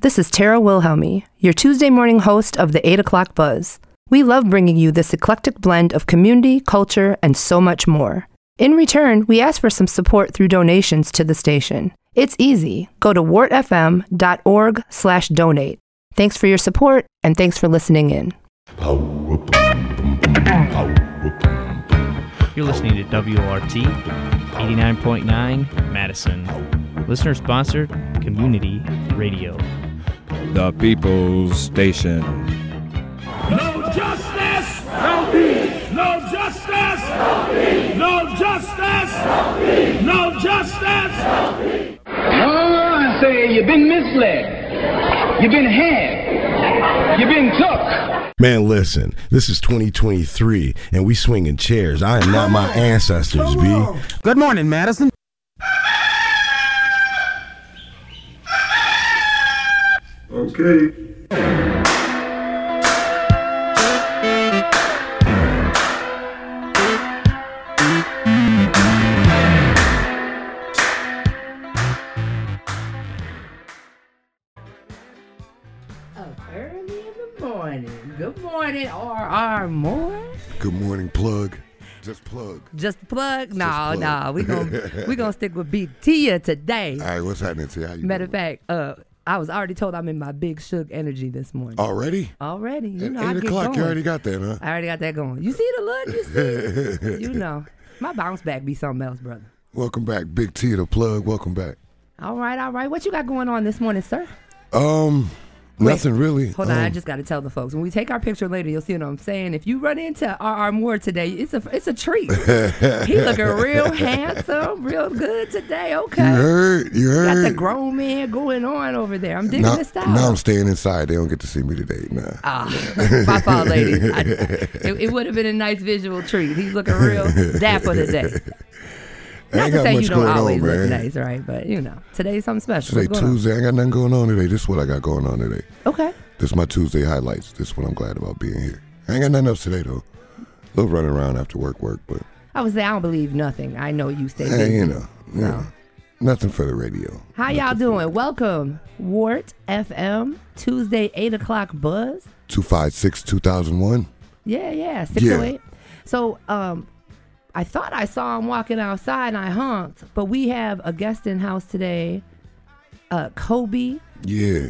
This is Tara Wilhelmi, your Tuesday morning host of the 8 o'clock buzz. We love bringing you this eclectic blend of community, culture, and so much more. In return, we ask for some support through donations to the station. It's easy. Go to wortfm.org slash donate. Thanks for your support, and thanks for listening in. You're listening to WORT 89.9 Madison. Listener sponsored community radio. The People's Station. No justice! No peace! No justice! No peace! No justice! No peace! No justice! No peace! No, I say you've been misled. You've been had. You've been took. Man, listen, this is 2023 and we swinging chairs. I am not my ancestors, B. Good morning, Madison. Okay. Early in the morning. Good morning, RR Moore. Good morning, plug. Just plug. Just plug? No, plug. no. We gonna we gonna stick with Big Tia today. All right, what's happening to you? Matter of fact, uh, I was already told I'm in my big shook energy this morning. Already? Already, you At know, I eight o'clock, you already got that, huh? I already got that going. You see the look? You see? you know, my bounce back be something else, brother. Welcome back, Big T, the plug. Welcome back. All right, all right. What you got going on this morning, sir? Um, Wait, nothing really. Hold on, I Um, just got to tell the folks when we take our picture later, you'll see what I'm saying. If you run into RR Moore today, it's a it's a treat. he looking real handsome, real good today. Okay, You heard? You heard. got the grown man going on over there. I'm digging now, the style. now I'm staying inside. They don't get to see me today. Nah. Ah, my fault, ladies. I, it it would have been a nice visual treat. He's looking real dapper today. I Not ain't to got say much you don't going always on, look nice, right? But you know, today's something special. Today going on? Tuesday. I ain't got nothing going on today. This is what I got going on today. Okay. This is my Tuesday highlights. This is what I'm glad about being here. I ain't got nothing else today though. A little running around after work, work, but I would say I don't believe nothing. I know you stay hey, busy. you know, So. know, nothing for the radio. How y'all doing? Welcome, WORT FM Tuesday eight o'clock buzz. Two five six two thousand one. Yeah, yeah, six oh eight. So, um, I thought I saw him walking outside and I honked, but we have a guest in house today, uh, Kobe Yeah,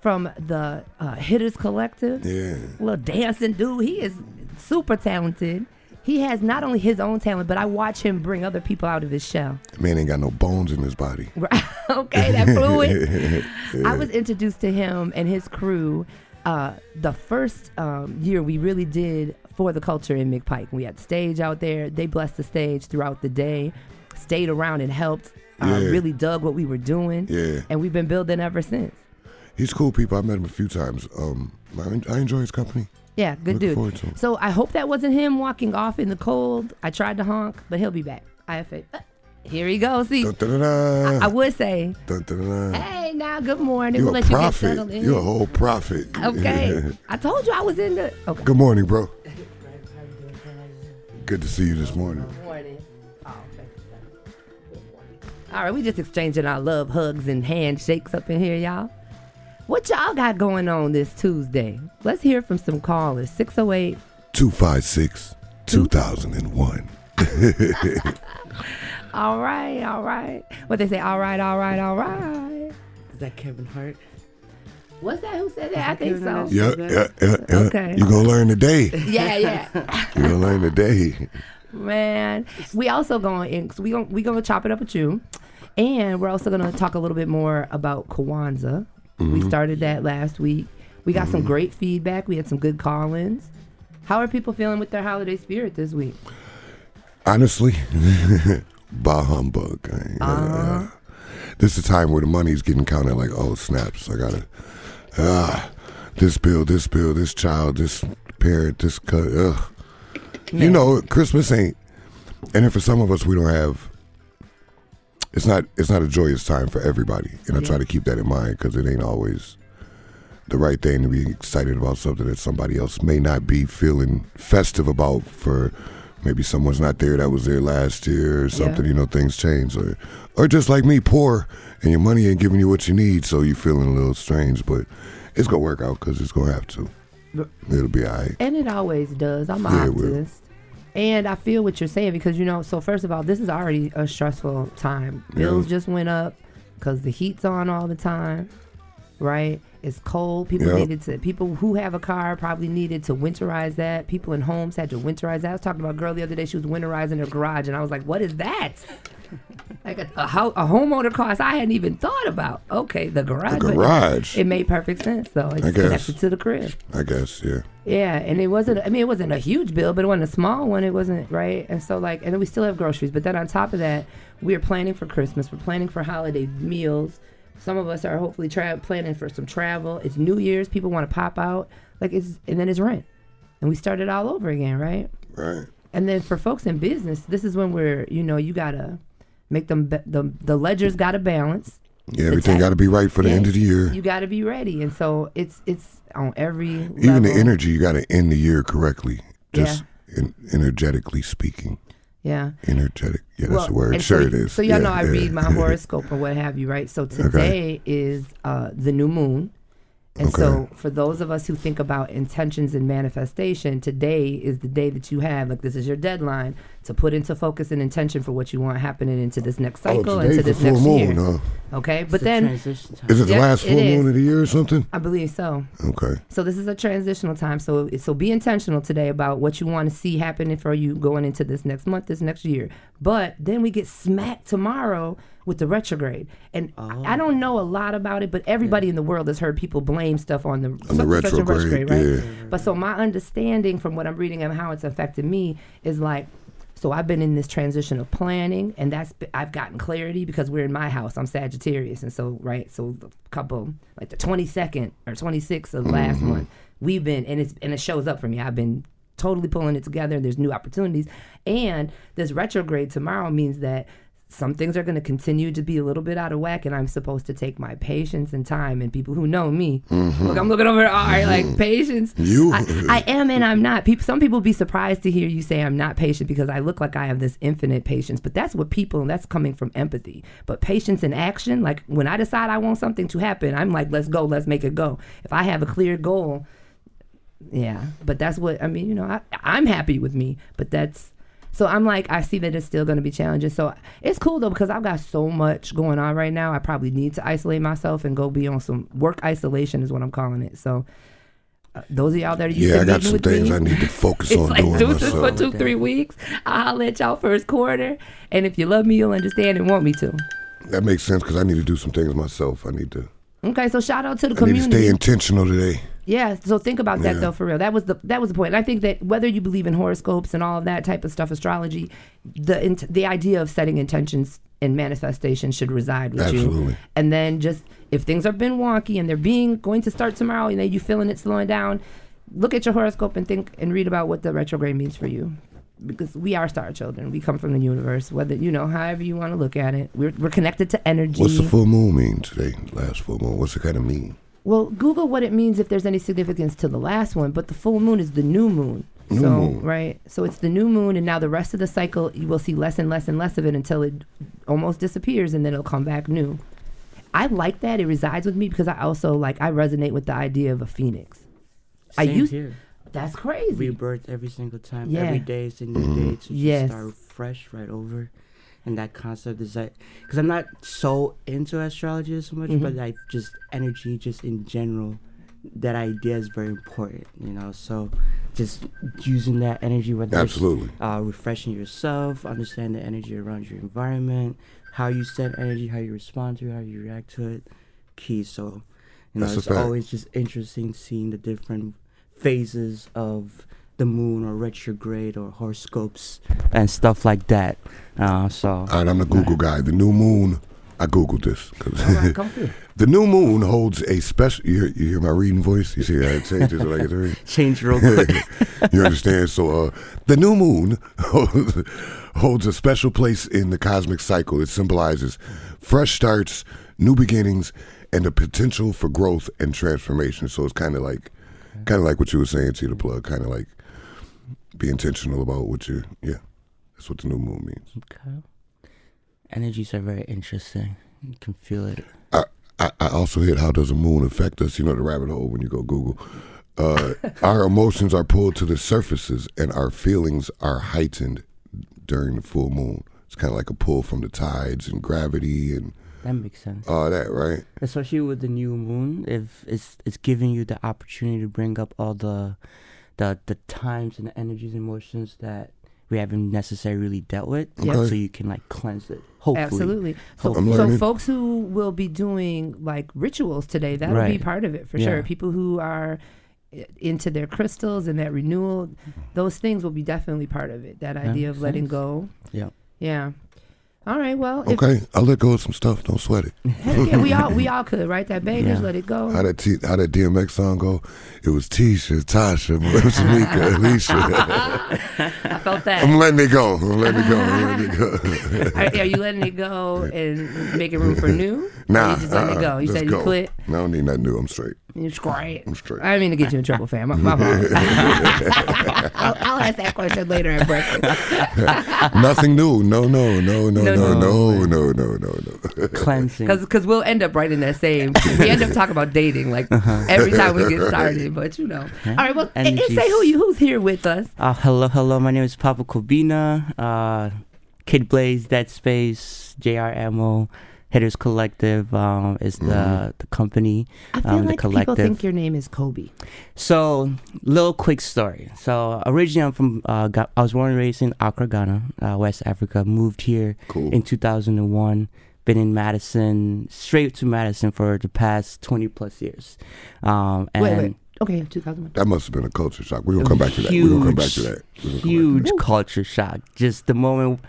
from the uh, Hitterz Collective. yeah. Little dancing dude. He is super talented. He has not only his own talent, but I watch him bring other people out of his shell. Man ain't got no bones in his body. Right. okay, that fluid. I was introduced to him and his crew uh, the first um, year we really did for the culture in McPike. We had stage out there. They blessed the stage throughout the day, stayed around and helped. Uh, Really dug what we were doing. Yeah. And we've been building ever since. He's cool people. I met him a few times. Um, I, I enjoy his company. Yeah, good Looking dude. forward to him. So I hope that wasn't him walking off in the cold. I tried to honk, but he'll be back. I have faith. Uh, here he goes. See, Dun, dun, dun, dun. I would say, hey, now, good morning. You're we'll a let you get prophet. settled in. You're a whole prophet. Okay. I told you I was in the. Okay. Good morning, bro. Good to see you this morning. morning. Oh, thank you. Good morning. All right, we just exchanging our love hugs and handshakes up in here, y'all. What y'all got going on this Tuesday? Let's hear from some callers. 608. 256 2001. All right, all right. What they say? All right, all right, all right. Is that Kevin Hart? What's that? Who said that? I think so. Yeah, yeah, yeah, yeah. Okay. You're going to learn today. Yeah, yeah. You're going to learn today. Man, we also going in. So we going we gonna chop it up with you, and we're also gonna talk a little bit more about Kwanzaa. We Mhm. started that last week. We got some great feedback. We had some good call-ins. How are people feeling with their holiday spirit this week? Honestly, bah humbug. Uh-huh. uh, this is a time where the money's getting counted like, oh, snaps. I got to, ah, this bill, this bill, this child, this parent, this cut. Ugh. You know, Christmas ain't, and then for some of us, we don't have. It's not. It's not a joyous time for everybody, and I try to keep that in mind because it ain't always the right thing to be excited about something that somebody else may not be feeling festive about for maybe someone's not there that was there last year or something. You know, things change, or or just like me, poor, and your money ain't giving you what you need, so you're feeling a little strange. But it's gonna work out because it's gonna have to. It'll be alright. And it always does. I'm an Yeah, optimist. And I feel what you're saying because you know. So first of all, this is already a stressful time. Bills Yeah. just went up because the heat's on all the time, right? It's cold. People Yeah. needed to. People who have a car probably needed to winterize that. People in homes had to winterize that. I was talking about a girl the other day. She was winterizing her garage, and I was like, "What is that?" like a, a, ho- a homeowner cost I hadn't even thought about. Okay, the garage. The garage. It made perfect sense though. It's I guess. connected to the crib. I guess, yeah. Yeah, and it wasn't. I mean, it wasn't a huge bill, but it wasn't a small one. It wasn't right. And so, like, and then we still have groceries. But then on top of that, we're planning for Christmas. We're planning for holiday meals. Some of us are hopefully tra- planning for some travel. It's New Year's. People want to pop out. Like it's, and then it's rent, and we start it all over again, right? Right. And then for folks in business, this is when we're, you know, you gotta make them. Ba- the the ledgers gotta balance. Yeah, everything got to be right for the Yeah, end of the year. You got to be ready, and so it's it's on every Even the energy, you got to end the year correctly. Just en- energetically speaking. Yeah. Energetic. Yeah, that's Well, the word. Sure so, it is. So y'all Yeah, know I yeah. read my horoscope or what have you, right? So today is uh, the new moon. And so for those of us who think about intentions and manifestation, today is the day that you have, like this is your deadline to put into focus and intention for what you want happening into this next Oh, cycle, today's into this full next moon, year. huh? Okay, It's but the then time. Is it the Yep, last it full is. moon of the year or something? I believe so. Okay. So this is a transitional time. So so be intentional today about what you want to see happening for you going into this next month, this next year. But then we get smacked tomorrow with the retrograde, and I- I don't know a lot about it, but everybody in the world has heard people blame stuff on the, On the such and such and retrograde, right? yeah. But so my understanding from what I'm reading and how it's affected me is like. So I've been in this transition of planning, and that's I've gotten clarity because we're in my house. I'm Sagittarius, and so right, so the couple like the 22nd or 26th of last Mm-hmm. month, we've been and it's and it shows up for me. I've been totally pulling it together. There's new opportunities, and this retrograde tomorrow means that some things are going to continue to be a little bit out of whack, and I'm supposed to take my patience and time. And people who know me, look, I'm looking over. All right, like patience. Mm-hmm. You- I, I am, and I'm not. People, some people be surprised to hear you say I'm not patient because I look like I have this infinite patience. But that's what people, and that's coming from empathy. But patience in action, like when I decide I want something to happen, I'm like, let's go, let's make it go. If I have a clear goal, yeah. But that's what I mean. You know, I, I'm happy with me, but that's. So I'm like, I see that it's still going to be challenging. So it's cool though because I've got so much going on right now. I probably need to isolate myself and go be on some work isolation is what I'm calling it. So uh, those of y'all that are used Yeah, I got some things me, I need to focus it's on like doing deuces for two, three weeks. I'll let y'all first quarter, and if you love me, you'll understand and want me to. That makes sense because I need to do some things myself. I need to. Okay, so shout out to the I need to community. stay intentional today. Yeah, so think about that Yeah. though for real. That was the that was the point. And I think that whether you believe in horoscopes and all of that type of stuff, astrology, the int- the idea of setting intentions and manifestation should reside with you. Absolutely. And then just if things have been wonky and they're being going to start tomorrow, you know, you feeling it slowing down, look at your horoscope and think and read about what the retrograde means for you. Because we are star children. We come from the universe. Whether you know, however you want to look at it. We're we're connected to energy. What's the full moon mean today? Last full moon. What's it kind of mean? Well, Google what it means if there's any significance to the last one, but the full moon is the new moon. New so, moon. right? So it's the new moon, and now the rest of the cycle, you will see less and less and less of it until it almost disappears, and then it'll come back new. I like that. It resides with me because I also like, I resonate with the idea of a phoenix. I Same used, here. that's crazy. Rebirth every single time. Yeah. Every day is a new day to just Yes. start fresh right over. And that concept is that because I'm not so into astrology so much, Mm-hmm. but like just energy, just in general, that idea is very important, you know. So just using that energy, whether Absolutely. uh, refreshing yourself, understand the energy around your environment, how you send energy, how you respond to it, how you react to it, key. So, you know, That's it's always just interesting seeing the different phases of the moon or retrograde or horoscopes and stuff like that. Uh, so, All right, I'm the Google guy. The new moon. I googled this. 'cause All right, come the new moon holds a special. You hear, you hear my reading voice? You see how it changes when I get change real quick. you understand? So, uh, the new moon holds, holds a special place in the cosmic cycle. It symbolizes fresh starts, new beginnings, and the potential for growth and transformation. So it's kind of like, kind of like what you were saying to the plug. Kind of like be intentional about what you. Yeah, that's what the new moon means. Okay. Energies are very interesting. You can feel it. I, I, I also hit how does a moon affect us? You know the rabbit hole when you go Google. Uh, our emotions are pulled to the surfaces, and our feelings are heightened during the full moon. It's kind of like a pull from the tides and gravity and That makes sense. all that, right? Especially with the new moon, if it's it's giving you the opportunity to bring up all the the the times and the energies and emotions that we haven't necessarily really dealt with. Yep. Okay. So you can like cleanse it. Hopefully. Absolutely. So, so folks who will be doing like rituals today, that'll be part of it for Yeah. sure. People who are into their crystals and that renewal, those things will be definitely part of it. That Yeah, idea of letting sense. go. Yeah. Yeah. All right. Well, if, Okay, I let go of some stuff. Don't sweat it. heck yeah, we all we all could, right? That baggage, Yeah. let it go. How that T, how that DMX song go? It was Tisha, Tasha, Tamika, Alicia. I felt that. I'm letting it go. I'm letting it go. I'm letting it go. are, are you letting it go and making room for new? Nah, you just letting uh-uh, it go. You said go. you quit. I don't need nothing new. I'm straight. You're straight. I'm straight. I didn't mean to get you in trouble, fam. My, my. I'll, I'll ask that question later at breakfast. Nothing new. No, no, no, no, No, no, no. no, no, no, no, no. Cleansing. Because we'll end up right in that same. We end up talking about dating like every time we get started. But you know. All right. Well, and, and say who you who's here with us. Uh, hello, hello. My name is Papa Kobina. Uh, Kid Blaze, Dead Space, JR Ammo, Hitterz Collective um, is the the company. I feel um, the like people think your name is Kobe. So, little quick story. So, originally I'm from, uh, Ga- I was born and raised in Accra, Ghana, uh, West Africa. Moved here Cool. in 2001. Been in Madison, straight to Madison for the past 20 plus years. Um, and Wait, wait. Okay, 2001. That must have been a culture shock. We're gonna come back to that. We're gonna come back to that. We're gonna come back to huge culture shock. Just the moment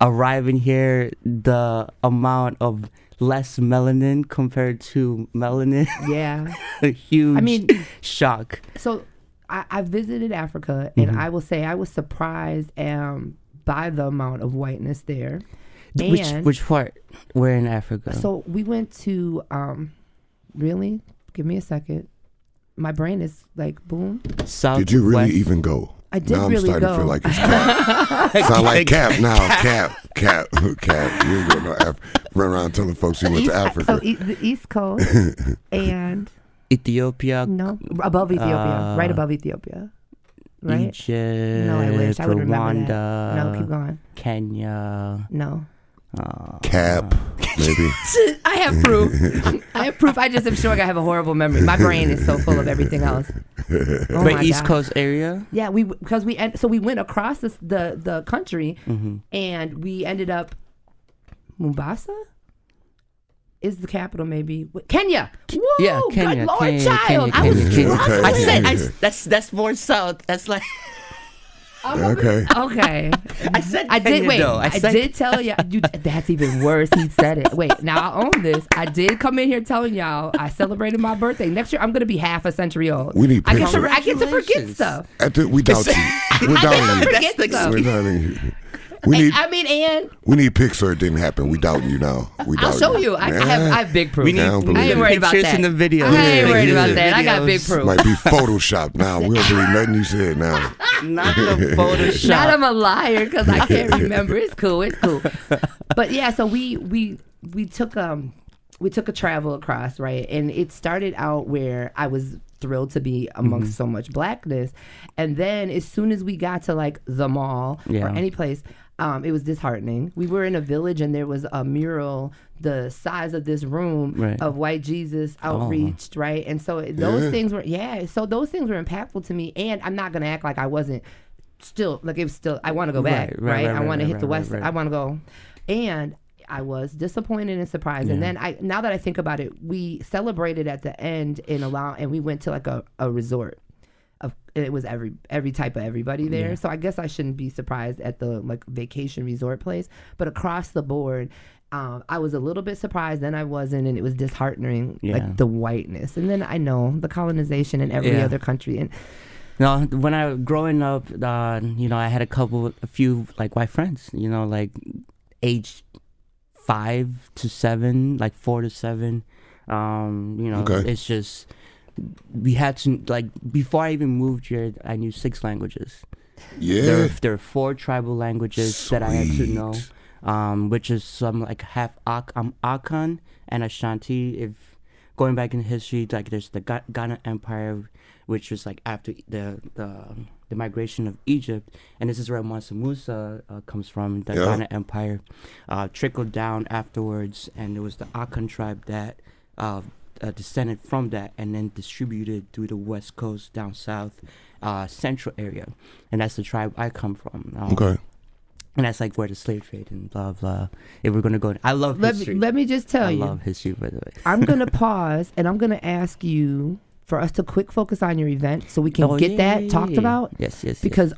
arriving here, the amount of less melanin compared to melanin, Yeah. a huge I mean, shock. so I, I visited Africa, and Mhm. I will say I was surprised um, by the amount of whiteness there. Which And- which part? We're in Africa. So we went to um really? Give me a second. My brain is like boom. South. Did you really even go? I did now I'm really starting go. to feel like it's cap. Sound like cap now. Cap, cap, cap. You ain't going no Af- Run around telling folks you went to Africa. So e- the East Coast and Ethiopia, no above Ethiopia, right Uh, above Ethiopia, right? Egypt, No, I wish I would remember Rwanda, that. No, keep going. Kenya. No. Uh, cap, maybe. I have proof. I have proof. I just am showing I have a horrible memory. My brain is so full of everything else. Oh but East God. Coast area. Yeah, we because we so we went across this, the the country hmm and we ended up Mombasa is the capital maybe Kenya. Whoa, Yeah, Kenya, good Lord, Kenya, child. Kenya, I was Kenya, Kenya. I said I, that's that's more south. That's like Okay. Okay. I said I did wait. though. I, I said- did tell you, you. That's even worse. He said it. Wait. Now I own this. I did come in here telling y'all I celebrated my birthday. Next year I'm gonna be half a century old. We need I get to. pictures. I get to forget Congratulations. stuff. The, we doubt you. We're I doubting get to you. forget That's the stuff. We're doubting you. We need I mean, and we need Pixar. it didn't happen. We doubting you now. We I'll doubt show you. I, I have. I have big proof. we need, I don't we believe I ain't worried about pictures that. in the video. I ain't Yeah, worried yeah. about that. I got big Videos. proof. Might be photoshopped now. We don't believe nothing you said now. Not the Photoshop. Not I'm a liar because I can't remember. It's cool. It's cool. But yeah, so we we we took um we took a travel across right, and it started out where I was thrilled to be amongst Mm-hmm. so much blackness, and then as soon as we got to like the mall or any place. Um, it was disheartening. We were in a village and there was a mural the size of this room Right. of white Jesus outreached, right? And so those Yeah. things were, yeah. So those things were impactful to me. And I'm not gonna act like I wasn't still like it was still I want to go back, Right, right? right, right, I want to hit right, the west. right. I want to go, and I was disappointed and surprised. And then I now that I think about it, we celebrated at the end in a lot, and we went to like a, a resort. Of it was every every type of everybody there. Yeah. So I guess I shouldn't be surprised at the like vacation resort place, but across the board. Um, I was a little bit surprised, then I wasn't, and it was disheartening, Yeah. like the whiteness. And then I know the colonization in every Yeah. other country, and No, when I growing up, uh, you know, I had a couple, a few like white friends. You know, like age five to seven, like four to seven. Um, you know, Okay. it's just we had to like before I even moved here, I knew six languages. Yeah. There, there are four tribal languages that I had to know, um, which is some like half Ak- um, Akan and Ashanti. If going back in history, like there's the Ga- Ghana Empire, which was like after the the the migration of Egypt, and this is where Mansa Musa uh, comes from. The Yeah. Ghana Empire uh, trickled down afterwards, and it was the Akan tribe that uh, uh, descended from that, and then distributed through the west coast, down south, uh, central area, and that's the tribe I come from. Um, Okay. and that's like where the slave trade and blah blah. If we're gonna go, I love Let history. me, let me just tell I you. I love history, by the way. I'm gonna pause and I'm gonna ask you for us to quick focus on your event so we can Oh, get yeah, that yeah, talked yeah. about. Yes, yes, yes. Because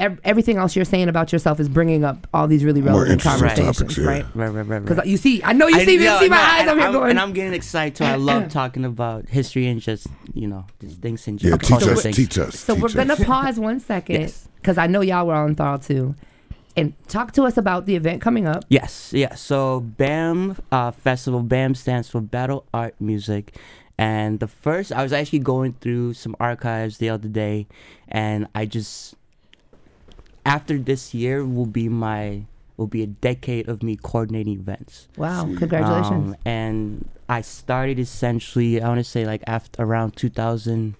ev- everything else you're saying about yourself is bringing up all these really relevant interesting conversations, topics, yeah. right? Right, right, right, Because right. you see, I know you I- see me, no, see my no, eyes and over here I'm, going. and I'm getting excited too. I love talking about history and just you know just things in general. Yeah, general. teach cultural us, things. teach us. So teach we're us. gonna pause one second Yes. because I know y'all were on Thal too, and talk to us about the event coming up. Yes, yes. So BAM uh, Festival, BAM stands for Battle Art Music. And the first, I was actually going through some archives the other day, and I just, after this year will be my, will be a decade of me coordinating events. Wow, congratulations! Um, and I started essentially, I want to say like after around 2000,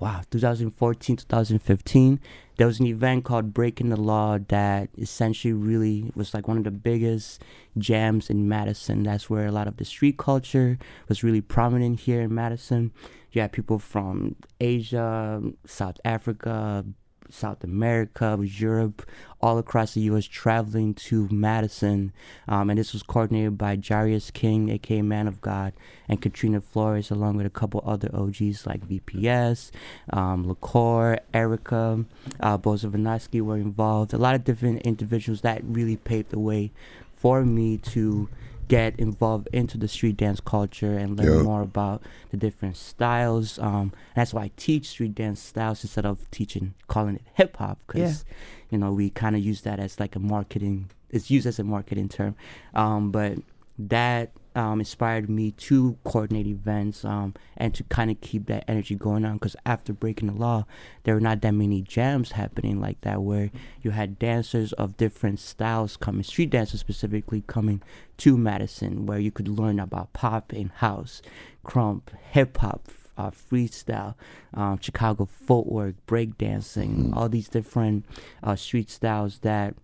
wow, 2014, 2015. There was an event called Breaking the Law that essentially really was like one of the biggest jams in Madison. That's where a lot of the street culture was really prominent here in Madison. You had people from Asia, South Africa, South America, Europe, all across the U.S. traveling to Madison, um, and this was coordinated by Jarius King, aka Man of God, and Katrina Flores, along with a couple other OGs like VPS, um, LaCour, Erica, uh, Boza were involved. A lot of different individuals that really paved the way for me to get involved into the street dance culture and learn Yeah. more about the different styles. Um, that's why I teach street dance styles instead of teaching calling it hip hop because you know we kind of use that as like a marketing. It's used as a marketing term, um, but that um, inspired me to coordinate events um, and to kind of keep that energy going on. Because after breaking the law, there were not that many jams happening like that, where you had dancers of different styles coming, street dancers specifically coming to Madison, where you could learn about pop and house, krump, hip hop. Uh, freestyle, um, Chicago footwork, breakdancing, all these different uh, street styles that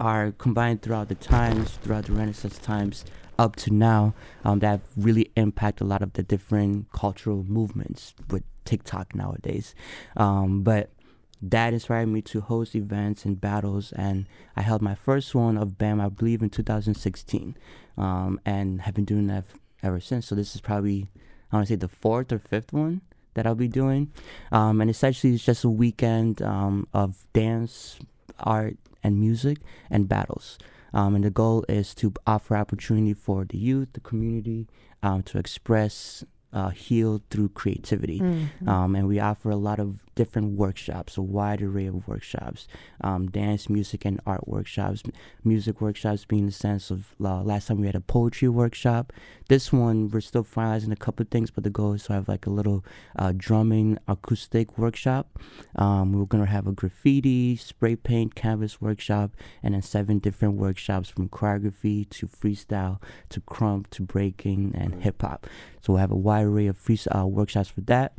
are combined throughout the times, throughout the Renaissance times, up to now, um, that really impact a lot of the different cultural movements with TikTok nowadays. Um, but that inspired me to host events and battles, and I held my first one of BAM, I believe, in 2016, um, and have been doing that ever since. So this is probably, I want to say, the fourth or fifth one that I'll be doing, um, and essentially it's just a weekend um, of dance, art, and music and battles. Um, and the goal is to offer opportunity for the youth, the community, um, to express, uh, heal through creativity. Um, and we offer a lot of different workshops, a wide array of workshops, um, dance, music, and art workshops. Music workshops being the sense of uh, last time we had a poetry workshop. This one we're still finalizing a couple of things, but the goal is to have like a little uh, drumming acoustic workshop. Um, we're gonna have a graffiti, spray paint, canvas workshop, and then seven different workshops from choreography to freestyle to krump to breaking and hip hop. So we'll have a wide array of freestyle workshops for that.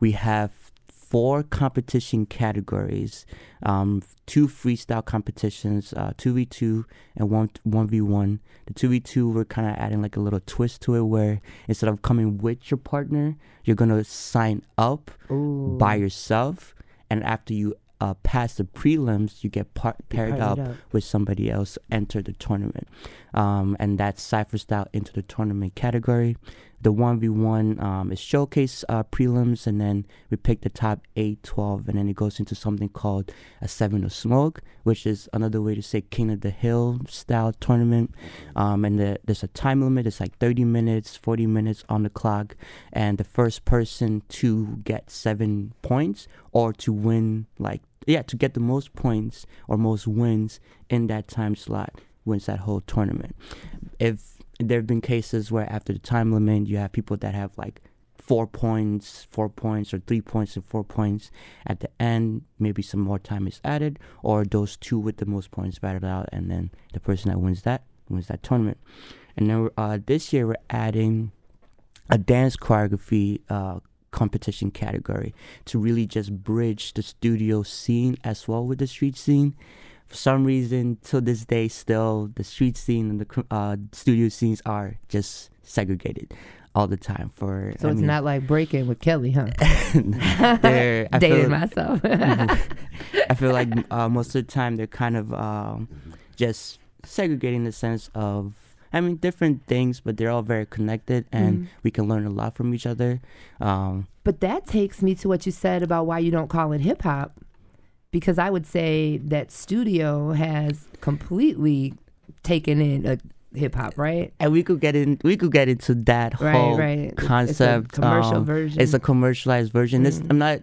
We have four competition categories, um, two freestyle competitions, uh, 2v2 and one 1v1. The 2v2, we're kind of adding like a little twist to it where instead of coming with your partner, you're going to sign up by yourself. And after you uh, pass the prelims, you get par- paired up, up. with somebody else, enter the tournament. Um, and that's Cypher Style into the tournament category. The 1v1 um, is showcase uh, prelims, and then we pick the top 8, 12, and then it goes into something called a Seven of Smoke, which is another way to say King of the Hill style tournament. Um, and the, there's a time limit, it's like 30 minutes, 40 minutes on the clock, and the first person to get seven points or to win, like, yeah, to get the most points or most wins in that time slot wins that whole tournament. If there have been cases where after the time limit you have people that have like four points, four points, or three points and four points. At the end, maybe some more time is added, or those two with the most points battled out, and then the person that wins that wins that tournament. And then uh, this year we're adding a dance choreography uh, competition category to really just bridge the studio scene as well with the street scene. For some reason, till this day, still the street scene and the uh, studio scenes are just segregated all the time. For So I it's mean, not like breaking with Kelly, huh? they're I Dating feel- myself. I feel like uh, most of the time they're kind of um, just segregating the sense of I mean different things, but they're all very connected, and Mhm. we can learn a lot from each other. Um, But that takes me to what you said about why you don't call it hip hop. Because I would say that studio has completely taken in a hip hop, right? and we could get in we could get into that Right, whole right. It's a concept commercial um, version. it's a commercialized version Mm. i'm not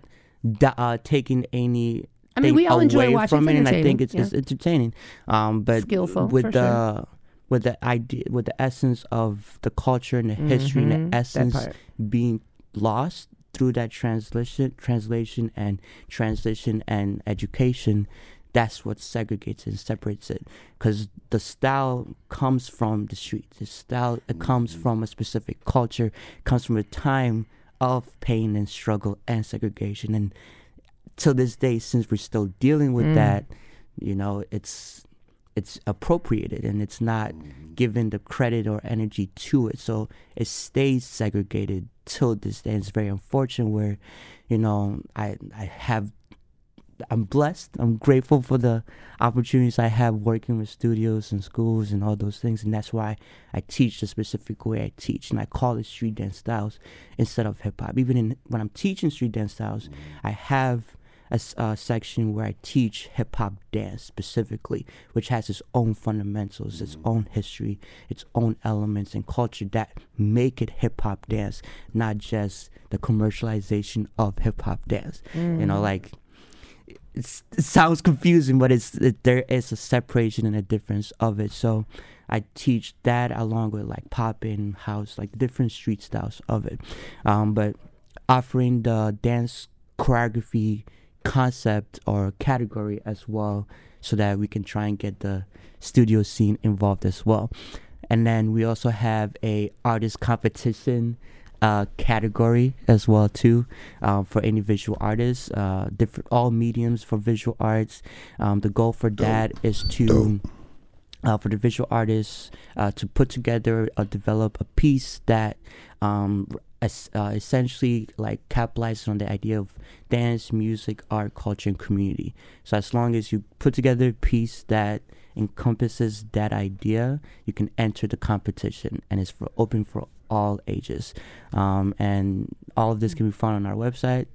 uh, taking any I mean, we all enjoy watching from it and i think it's, it's entertaining um but Skillful, with for the sure. with the idea with the essence of the culture and the history Mhm, and the essence being lost through that translation translation and transition and education that's what segregates and separates it. Because the style comes from the streets. The style it comes from a specific culture comes from a time of pain and struggle and segregation. And till this day since we're still dealing with Mm. that you know it's it's appropriated and it's not given the credit or energy to it. So it stays segregated till this day it's very unfortunate where you know i i have i'm blessed i'm grateful for the opportunities i have working with studios and schools and all those things and that's why i teach the specific way i teach and i call it street dance styles instead of hip-hop even in when i'm teaching street dance styles i have a s- uh, section where I teach hip hop dance specifically, which has its own fundamentals, its own history, its own elements and culture that make it hip hop dance, not just the commercialization of hip hop dance. You know, Mm. like it's, it sounds confusing, but it's it, there is a separation and a difference of it. So I teach that along with like pop in house, like different street styles of it. Um, but offering the dance choreography concept or category as well so that we can try and get the studio scene involved as well. And then we also have a artist competition uh, category as well too um, for any visual artists uh, different all mediums for visual arts. Um, the goal for that is to uh, for the visual artists uh, to put together or develop a piece that um, uh, essentially like capitalizes on the idea of dance, music, art, culture, and community. So as long as you put together a piece that encompasses that idea, you can enter the competition, and it's for open for all ages. Um, and all of this can be found on our website.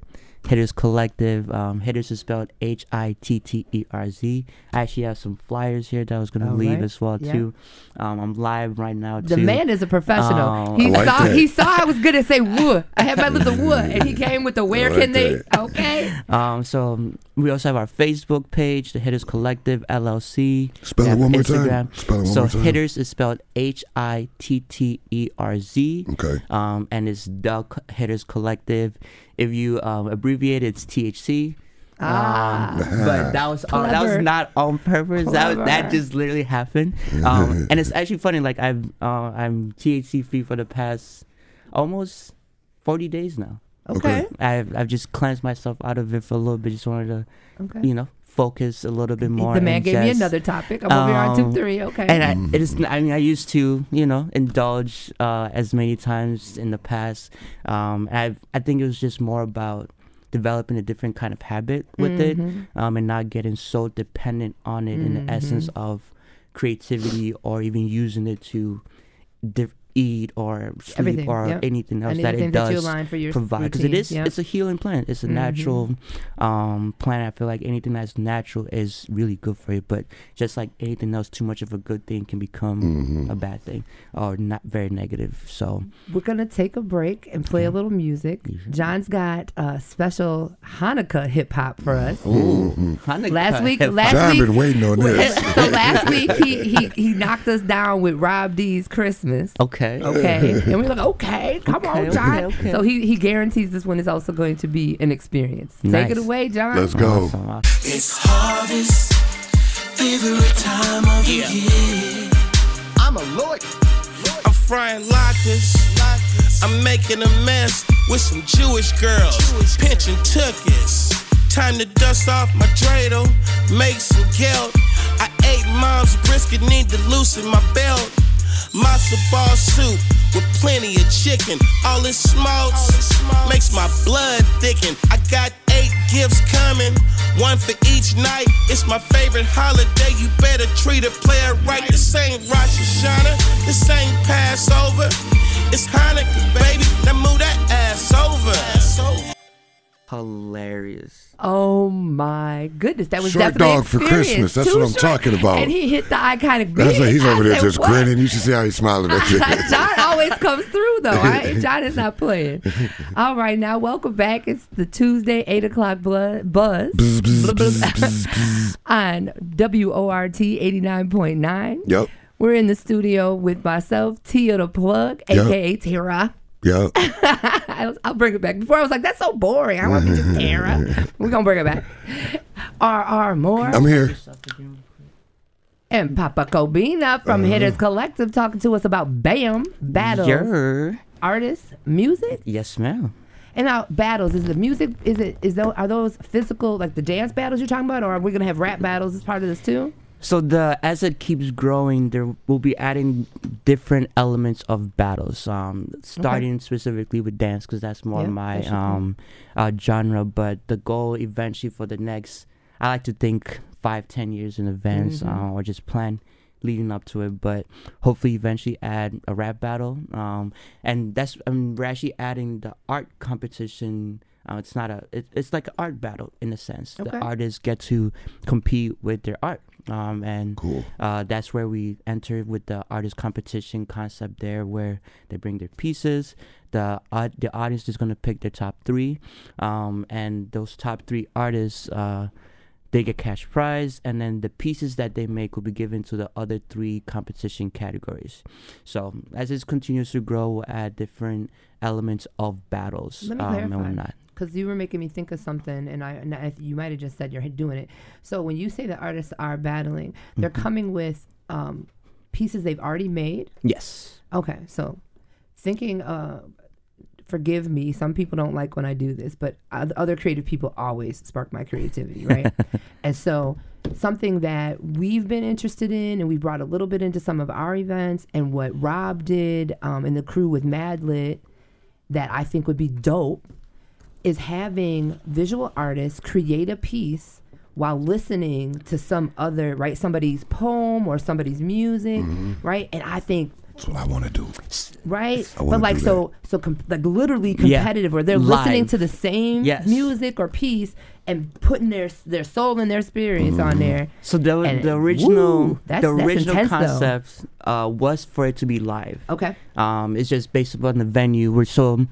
Hitterz Collective. Um, Hitterz is spelled H I T T E R Z. I actually have some flyers here that I was going to All leave right. as well Yeah. too. Um, I'm live right now The too. man is a professional. Um, he I like saw that. he saw I was gonna say wood. I had my little wood, and he came with the where like can they? Okay. Um, so um, we also have our Facebook page, the Hitterz Collective LLC. Spell it one more time. Instagram. Spell it one so more time. Hitterz is spelled H I T T E R Z. Okay. Um, and it's the Hitterz Collective. If you um, abbreviate, it's THC. Ah. Um, but that was uh, that was not on purpose. That that just literally happened. Um, and it's actually funny. Like I've uh, I'm THC free for the past almost forty days now. Okay. I've I've just cleansed myself out of it for a little bit. Just wanted to, Okay. you know, focus a little bit more. the man and gave me another topic. I'm over here on two um, three. Okay. And I, it is. I mean, I used to, you know, indulge uh, as many times in the past. Um, and I I think it was just more about developing a different kind of habit with it, Mhm. um, and not getting so dependent on it in the essence Mm-hmm. of creativity or even using it to diff- eat or sleep Everything, or yep. anything else And that it that does align for your provide because it routine, is yep. it's a healing plant it's a Mhm. natural um plant i feel like anything that's natural is really good for you but just like anything else too much of a good thing can become Mm-hmm. a bad thing or not very negative so We're gonna take a break and play a little music. John's got a special Hanukkah hip hop for us. Hanukkah Last week, last John week, been waiting on this. so last week he, he he knocked us down with Rob D's Christmas. okay Okay. Okay. and we're like, okay, come Okay, on, John. okay. So he, he guarantees this one is also going to be an experience. Take it away, John. Let's go. Awesome, awesome. It's harvest, favorite time of the year. I'm a lawyer. I'm frying latkes. I'm making a mess with some Jewish girls. Pinching tuckers. Time to dust off my dreidel. Make some gelt. I ate mom's brisket, need to loosen my belt. Matzo ball soup with plenty of chicken. All this smokes makes my blood thicken. I got eight gifts coming, one for each night. It's my favorite holiday. You better treat a player right. This ain't Rosh Hashanah, this ain't Passover. It's Hanukkah, baby. Now move that ass over. Hilarious. Oh my goodness, that was Short definitely dog for. Christmas. That's Too what I'm short. talking about. And he hit the iconic. That's beat. like he's over I there said, just what? grinning. You should see how he's smiling at you. John always comes through though. I, John is not playing. All right, now welcome back. It's the Tuesday eight o'clock blood buzz Bzz, bzz, Blah, blah, bzz, on WORT eighty nine point nine. Yep. We're in the studio with myself, Tia the Plug, Yep. aka Tara. Yep. I'll, I'll bring it back. Before I was like, that's so boring. I want to be just Tara. We're gonna bring it back. RR Moore I'm here. and Papa Kobina from Uh-huh. Hitterz Collective talking to us about BAM battles, Yer. artists, music. Yes, ma'am. And now battles is the music is it is those are those physical like the dance battles you're talking about or are we gonna have rap battles as part of this too? So the as it keeps growing, there will be adding different elements of battles. Um, starting specifically with dance because that's more Yeah, my um uh, genre. But the goal eventually for the next, I like to think five, ten years in advance, Mhm. uh, or just plan leading up to it. But hopefully, eventually add a rap battle. Um, and that's um, we're actually adding the art competition. Uh, it's not a. It, it's like an art battle in a sense. Okay. The artists get to compete with their art. Um, and Cool. uh, that's where we enter with the artist competition concept there, where they bring their pieces. The aud- the audience is gonna pick their top three, um, and those top three artists, uh, they get cash prize, and then the pieces that they make will be given to the other three competition categories. So as it continues to grow, we'll add different elements of battles. Let me um, and clarify. Because you were making me think of something, and I, and I you might have just said you're doing it. So when you say the artists are battling, they're Mm-hmm. coming with um, pieces they've already made. Yes. Okay, so thinking, uh, forgive me, some people don't like when I do this, but oth- other creative people always spark my creativity, right? and so something that we've been interested in, and we brought a little bit into some of our events, and what Rob did um, and the crew with Madlit, that I think would be dope, is having visual artists create a piece while listening to some other right somebody's poem or somebody's music right and i think That's what I want to do. right? I But like do so, so com- like literally Yeah. competitive, where they're listening to the same Yes. music or piece and putting their their soul and their experience on there. So the And- the original woo, that's- the that's original intense, concept uh, was for it to be live. Okay. Um, it's just based upon the venue. We're so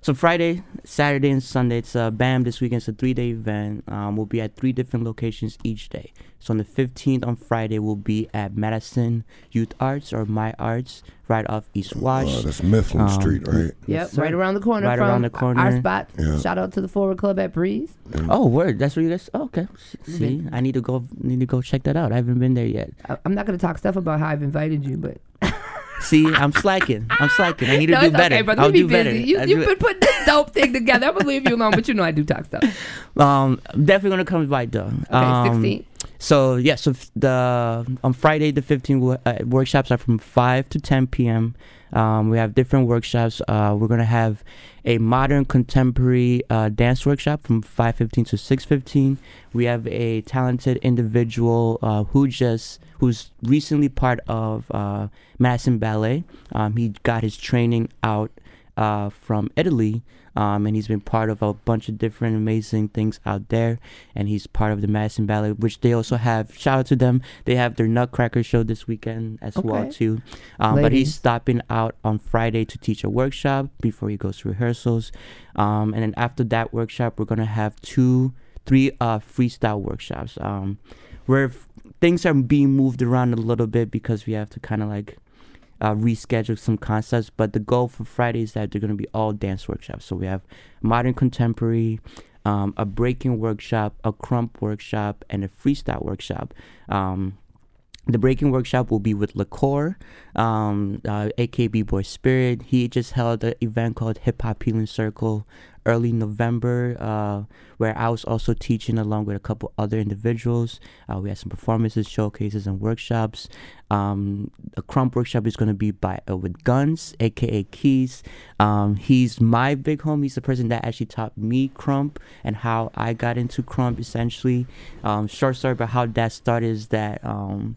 so Friday, Saturday, and Sunday. It's uh, BAM this weekend. It's a three day event. Um, we'll be at three different locations each day. So on the 15th on Friday, we'll be at Madison Youth Arts or My Arts, right off East Wash. Uh, that's Mifflin Um, Street, right? Yep, sir. right around the corner Right from around the corner. our spot. Yeah. Shout out to the Forward Club at Breeze. Oh, word! That's where you guys. Oh, okay. See, I need to go. Need to go check that out. I haven't been there yet. I- I'm not gonna talk stuff about how I've invited you, but See, I'm slacking. I'm slacking. I need to no, do better. okay, brother. I'll we do be better. busy. You, do been putting this dope thing together. I'm gonna leave you alone, but you know I do talk stuff. Um, I'm definitely gonna come by though. Um, 16. So yeah, so the on Friday the 15th uh, workshops are from 5 to 10 p.m. Um, we have different workshops. Uh, we're gonna have a modern contemporary uh, dance workshop from 5:15 to 6:15. We have a talented individual uh, who just who's recently part of uh, Madison Ballet. Um, he got his training out uh, from Italy, um, and he's been part of a bunch of different amazing things out there. And he's part of the Madison Ballet, which they also have. Shout out to them. They have their Nutcracker show this weekend as well too. Um, but he's stopping out on Friday to teach a workshop before he goes to rehearsals. Um, and then after that workshop, we're gonna have two, three uh, freestyle workshops. Um, where things are being moved around a little bit because we have to kind of like uh, reschedule some concepts. But the goal for Friday is that they're going to be all dance workshops. So we have modern contemporary, um, a breaking workshop, a krump workshop, and a freestyle workshop. Um, the breaking workshop will be with Liqueur, um, uh, AKB Boy Spirit. He just held an event called Hip Hop Healing Circle early November, uh, where I was also teaching along with a couple other individuals. Uh, we had some performances, showcases, and workshops. Um, the Krump workshop is going to be by uh, with Guns, aka Keys. Um, he's my big homie. He's the person that actually taught me Krump and how I got into Krump. Essentially, um, short story about how that started is that. Um,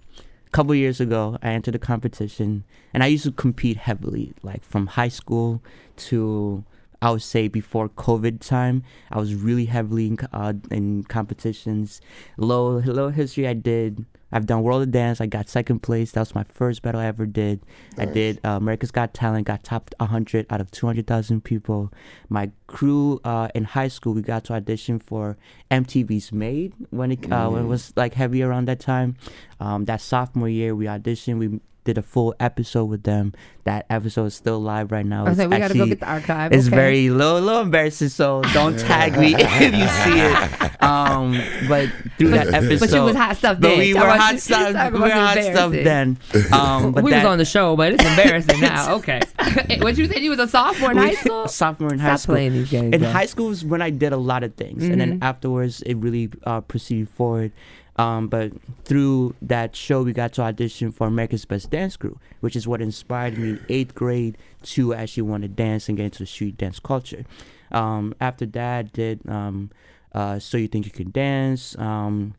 couple years ago, I entered a competition, and I used to compete heavily, like from high school to I would say before COVID time. I was really heavily in, uh, in competitions. Low low history. I did. I've done World of Dance. I got second place. That was my first battle I ever did. I did uh, America's Got Talent. Got top 100 out of 200,000 people. My crew uh, in high school, we got to audition for MTV's Made when it uh, when it was like heavy around that time. Um, that sophomore year, we auditioned. We did a full episode with them. That episode is still live right now. I was like, we gotta go get the archive. It's okay. very little, little embarrassing, so don't tag me if you see it. Um, but through that But you episode, was hot stuff but then. we were hot stuff. We were hot stuff then. Um, but we that, was on the show, but it's embarrassing now. Okay. what you said? You was a sophomore in high school. sophomore in high Stop school. playing these games. in bro. high school was when I did a lot of things, and then Mhm. afterwards it really uh, proceeded forward. Um, but through that show, we got to audition for America's Best Dance Crew, which is what inspired me in eighth grade to actually want to dance and get into the street dance culture. Um, after that, did um, uh, So You Think You Can Dance. Um,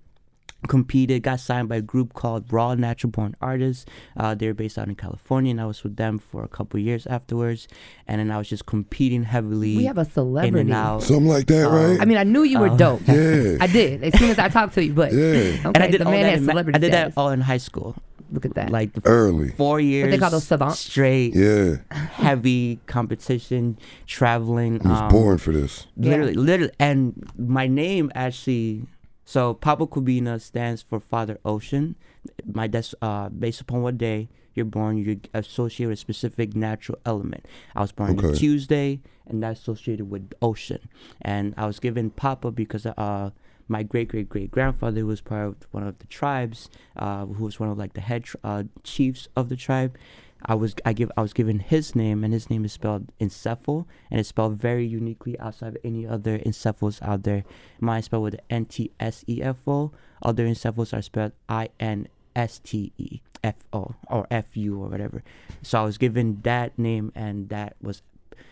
competed, got signed by a group called Raw Natural Born Artists. Uh, they were based out in California, and I was with them for a couple years afterwards. And then I was just competing heavily. We have a in celebrity. and out. Something like that, Um, right? I mean, I knew you were Uh, dope. Yeah. I did as soon as I talked to you. But Yeah. okay, and I did the all man that. has In, celebrity I did that all in high school, Look at that. like the Early. four years. What they call those savants. Straight, Yeah. heavy competition, traveling. I was um, born for this. Literally, literally, and my name actually. So Papa Kobina stands for Father Ocean. My that's uh, based upon what day you're born, you associate with a specific natural element. I was born on Tuesday, and that's associated with ocean. And I was given Papa because uh, my great great great grandfather was part of one of the tribes, uh, who was one of like the head uh, chiefs of the tribe. I was I give I was given his name, and his name is spelled Encephal, and it's spelled very uniquely outside of any other Encephals out there. Mine spelled with N T S E F O. Other Encephals are spelled I N S T E F O or F U or whatever. So I was given that name, and that was.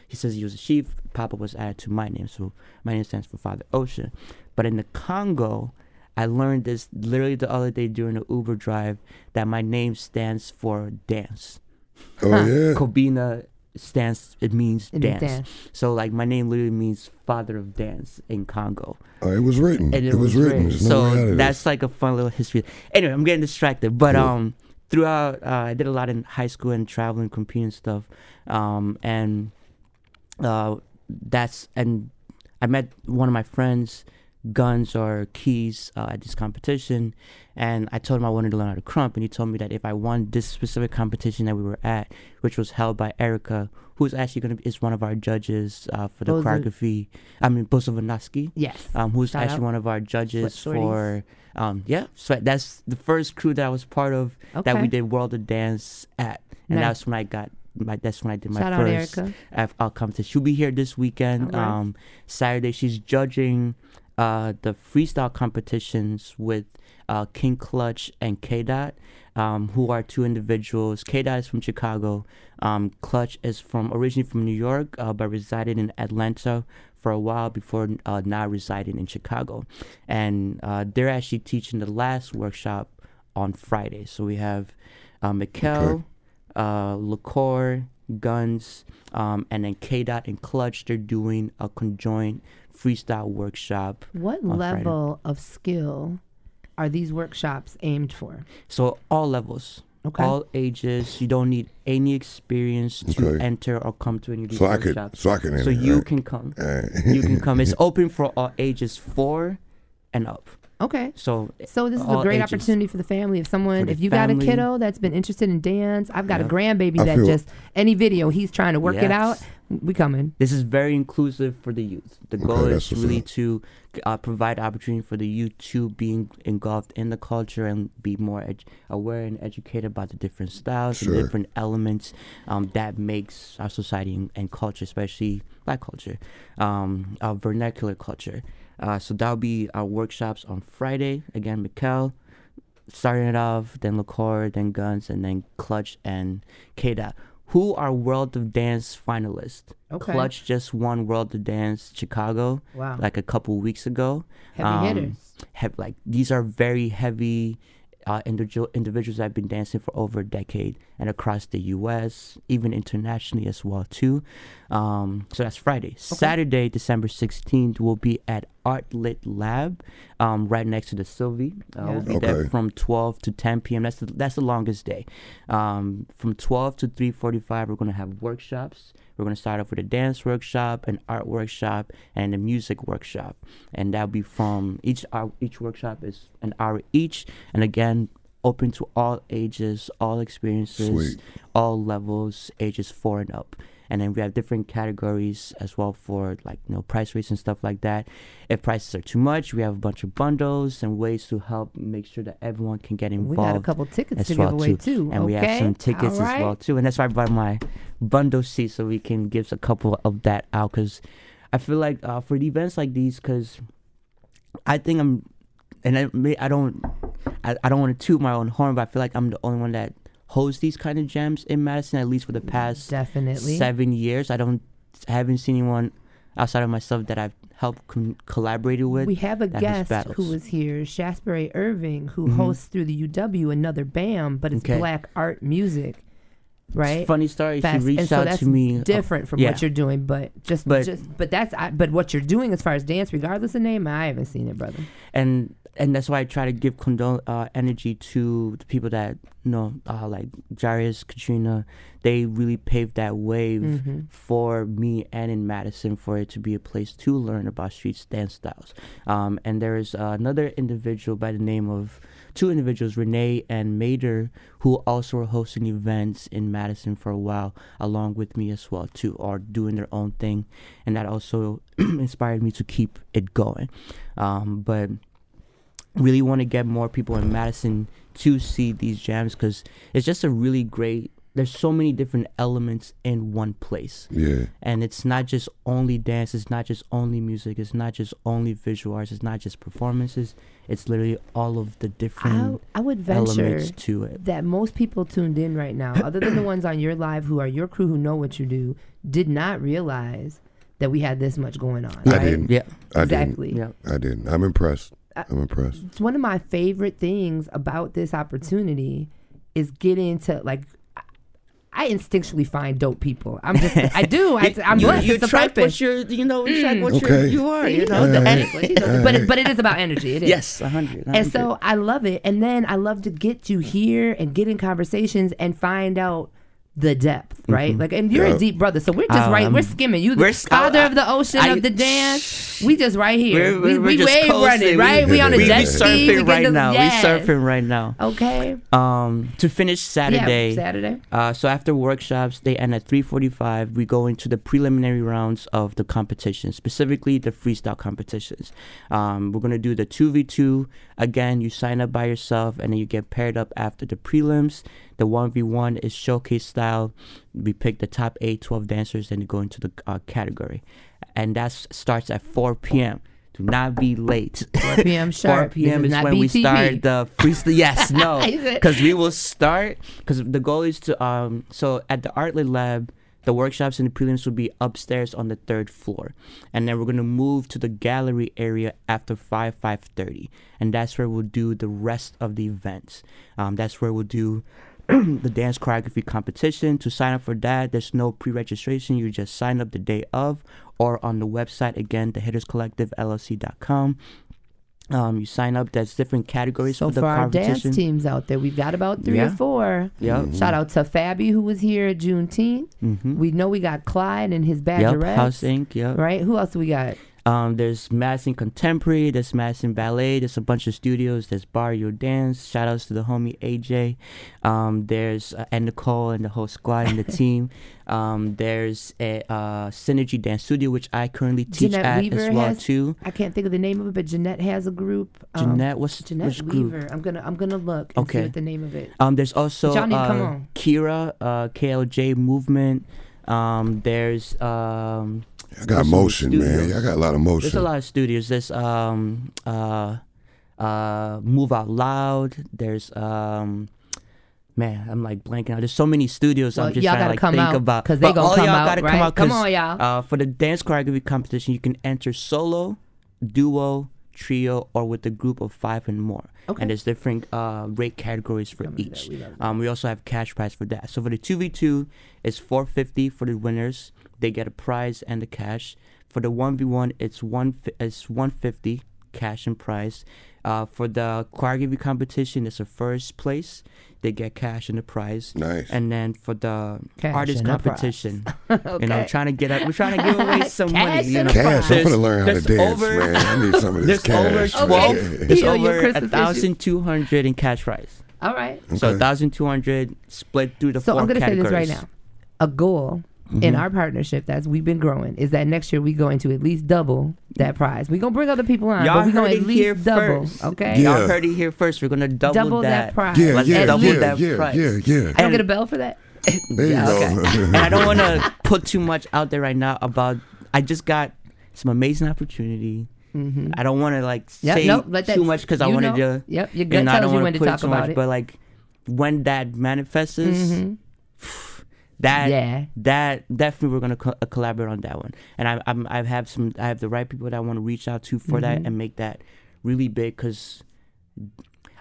He says he was a chief. Papa was added to my name, so my name stands for Father Ocean. But in the Congo, I learned this literally the other day during the Uber drive that my name stands for dance. Oh yeah. Kobina stands it means It means dance. dance. So like my name literally means father of dance in Congo. Oh, it was written. And It, was written. There's no way out So that's this. like a fun little history. Anyway, I'm getting distracted. But Cool. um throughout uh, I did a lot in high school and traveling, competing stuff. Um and uh that's and I met one of my friends guns or keys uh, at this competition and I told him I wanted to learn how to krump and he told me that if I won this specific competition that we were at which was held by Erica who's actually going to be is one of our judges uh, for the Bozo- choreography I mean Bosovanaski Yes. um, who's Shout actually out. one of our judges for um, yeah sweat that's the first crew that I was part of that we did World of Dance at and Nice. that's when I got my that's when I did my Shout out, first Erica. F- uh, competition. She'll be here this weekend. Right. Um, Saturday, she's judging uh, the freestyle competitions with uh, King Clutch and K Dot, um, who are two individuals. K Dot is from Chicago. Um, Clutch is from originally from New York, uh, but resided in Atlanta for a while before uh, now residing in Chicago. And uh, they're actually teaching the last workshop on Friday. So we have uh, Mikkel, Okay. uh, Liqueur, Guns, um, and then K Dot and Clutch. They're doing a conjoint freestyle workshop. What on Friday. level of skill are these workshops aimed for? So all levels, Okay. all ages. You don't need any experience to Okay. enter or come to any of these So I could- so I can So you right? can come. Alright. you can come. It's open for all ages four and up. Okay. So So this is a great ages. opportunity for the family. If someone, if you got a kiddo that's been interested in dance, I've got Yep. a grandbaby I that feel- just any video he's trying to work it out. Yes. We coming. This is very inclusive for the youth. The Okay, goal is really up. to uh, provide opportunity for the youth to be engulfed in the culture and be more ed- aware and educated about the different styles Sure. and different elements um, that makes our society and, and culture, especially black culture, um, our vernacular culture. Uh, so that'll be our workshops on Friday. Again, Mikkel, starting it off, then Liqueur, then Guns, and then Clutch and K-Dot, who are World of Dance finalists. Okay. Clutch just won World of Dance Chicago Wow. like a couple weeks ago. Heavy Um, hitters. Hev- like these are very heavy uh, individual individuals that have been dancing for over a decade and across the U.S., even internationally as well too. Um, so that's Friday. Saturday, December sixteenth, will be at Art Lit Lab, um, right next to the Sylvie. Uh, Yeah. We'll be there from twelve to ten p.m. That's the, that's the longest day. Um, from twelve to three forty-five, we're gonna have workshops. We're gonna start off with a dance workshop, an art workshop, and a music workshop, and that'll be from each hour, each workshop is an hour each, and again open to all ages, all experiences, Sweet. all levels, ages four and up. And then we have different categories as well for like you know price rates and stuff like that. If prices are too much, we have a bunch of bundles and ways to help make sure that everyone can get involved. We got a couple tickets to well give away too. too. And we have some tickets All as well too. And that's why I brought my bundle seat so we can give a couple of that out because I feel like uh, for the events like these, because I think I'm, and I, I don't, I, I don't want to toot my own horn, but I feel like I'm the only one that hosts these kind of jams in Madison, at least for the past Definitely. seven years. I don't, I haven't seen anyone outside of myself that I've helped con- collaborated with. We have a guest who was here, Shasbury Irving, who Mhm. hosts through the UW another BAM, but it's Okay. black art music, right? Funny story. Fast- She reached so out that's to me. uh, different from yeah. what you're doing, but just, But- just, but that's, I, but what you're doing as far as dance, regardless of name, I haven't seen it, brother. and and that's why I try to give condol- uh, energy to the people that you know, uh, like Jarius, Katrina. They really paved that wave Mhm. for me and in Madison for it to be a place to learn about street dance styles. Um, and there is uh, another individual by the name of two individuals, Renee and Mater, who also are hosting events in Madison for a while, along with me as well too, or doing their own thing, and that also inspired me to keep it going. Um, but really want to get more people in Madison to see these jams because it's just a really great. There's so many different elements in one place. Yeah. And it's not just only dance, it's not just only music, it's not just only visual arts, it's not just performances. It's literally all of the different I would venture elements to it. that most people tuned in right now, other than the ones on your live who are your crew who know what you do, did not realize that we had this much going on. I right? didn't. Yeah. I Exactly. didn't. I didn't. I'm impressed. I'm impressed. It's one of my favorite things about this opportunity is getting to like. I- I instinctually find dope people. I'm just, I do. I, I'm you, blessed. you it's a attract what you're, you know, attract what Okay. you're, you are, See, you know, knows the the energy. But it, but it is about energy. It is. Yes, a hundred. And so I love it. And then I love to get you here and get in conversations and find out the depth, right? Like, and you're Yeah. a deep brother, so we're just Oh, right. We're skimming. You, we're, father of the ocean I- of the dance. We just right here. We're, we we're, we wave coasting. running, right? We, on a we- jet we ski. surfing we get right to- now. Yes. We surfing right now. Okay. Um, to finish Saturday. Yeah, Saturday. Uh, so after workshops, they end at 3:45. We go into the preliminary rounds of the competition, specifically the freestyle competitions. Um, we're gonna do the 2v2. Again, you sign up by yourself, and then you get paired up after the prelims. The 1v1 is showcase style. We pick the top 8, 12 dancers, and go into the uh, category, and that starts at 4 p.m. Do not be late. 4 p.m. sharp. 4 p.m. Is not when we start the freestyle. Yes, no, because we will start. Because the goal is to um. So at the Artlet Lab, the workshops and the prelims will be upstairs on the third floor, and then we're gonna move to the gallery area after five five thirty, and that's where we'll do the rest of the events. Um, that's where we'll do. the dance choreography competition. To sign up for that, there's no pre-registration. You just sign up the day of, or on the website again, thehitterzcollectivellc.com. Um, you sign up. There's different categories So for the for our dance teams out there, we've got about three or four. Yep. Shout out to Fabi who was here at Juneteenth. Mhm. We know we got Clyde and his Badgerettes. Yep. House Inc. Yep. Right? Who else do we got? Um, there's Madison Contemporary, there's Madison Ballet, there's a bunch of studios. There's Barrio Dance. Shout outs to the homie AJ. Um, there's uh, and Nicole and the whole squad and the team. Um, there's a uh, Synergy Dance Studio, which I currently teach Jeanette at Weaver as well has, too. I can't think of the name of it, but Jeanette has a group. um, Jeanette, what's Jeanette which group? Weaver. I'm gonna I'm gonna look and see Okay. what the name of it. Um, there's also come uh, on. Kira, uh, KLJ Movement. Um, there's um. I got there's motion, man. studios. I got a lot of motion. There's a lot of studios. There's um uh uh Move Out Loud. There's um. Man, I'm like blanking out. There's so many studios. Well, I'm just y'all trying to like come think out, about 'cause they But gonna all come y'all out, gotta right? come out. Come 'cause, on, y'all. Uh, for the dance choreography competition, you can enter solo, duo, trio, or with a group of five and more. Okay. And there's different uh, rate categories for each. Um, we also have cash prize for that. So for the two v two, it's four fifty for the winners. They get a prize and the cash. For the one v one, it's one it's one fifty cash and prize. Uh, for the choreography competition, it's a first place. They get cash and a prize. Nice. And then for the Cash artist and a prize. competition, you know, trying to get up, we're trying to give away some money. Cash You know, a Cash. I'm gonna learn how to dance, over- man. I need some of this there's over twelve. man. There's Heal over a thousand two hundred in cash prize. All right. So Okay. thousand two hundred split through the So four I'm gonna say this right now. A goal in our partnership that's we've been growing is that next year we going to at least double that prize. We're gonna bring other people on, Y'all but we heard gonna it at here least double. first. Okay. Yeah. Y'all heard it here first. We're gonna double, Double that that. prize. Yeah, Let's yeah, double yeah, that yeah, price. yeah, yeah. Can I And- get a bell for that? There you Yeah, go. and I don't want to put too much out there right now about. I just got some amazing opportunity. I don't want to like Mm-hmm. Yep, say nope, let that- too much because I wanted know. to. Yep, your you gut know, I tells don't you wanna when to put talk too about much, it. But like when that manifests, Mhm. That Yeah. that definitely we're gonna co- uh, collaborate on that one. And I I'm, I have some I have the right people that I want to reach out to for Mm-hmm. that and make that really big because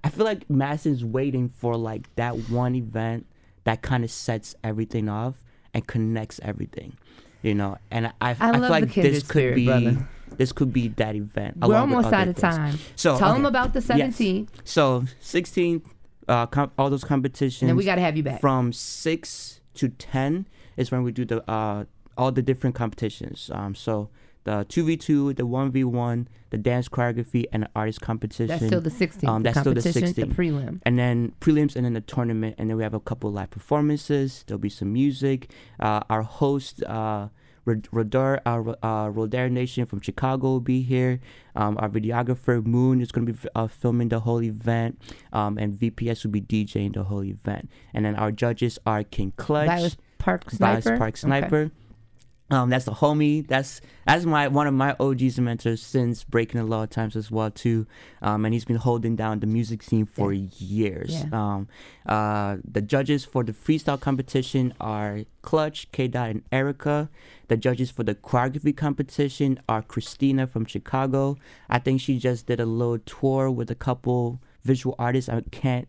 I feel like Madison's waiting for like that one event that kind of sets everything off and connects everything, you know. And I I, I feel like this could spirit, be brother. this could be that event. We're almost out of things. time. So Tell okay. them about the Yes. 17th. So 16th, uh, com- all those competitions. And then we gotta have you back. from six to ten is when we do the uh all the different competitions. Um, so the two v two, the one v one, the dance choreography, and the artist competition. That's still the 16th. Um, the that's still the competition, the prelim. And then prelims, and then the tournament, and then we have a couple live performances. There'll be some music. Uh, our host, uh, Rod- Rodar, our uh, Rodar Nation from Chicago will be here. Um, our videographer Moon is going to be uh, filming the whole event, um, and VPS will be DJing the whole event. And then our judges are King Clutch, Vilas Park Sniper. Park Okay. Sniper. Um, that's the homie. That's that's my one of my OGs and mentors since breaking the law times as well too. Um, and he's been holding down the music scene for years. Yeah. Um, uh, the judges for the freestyle competition are Clutch, K Dot, and Erica. The judges for the choreography competition are Christina from Chicago. I think she just did a little tour with a couple visual artists. I can't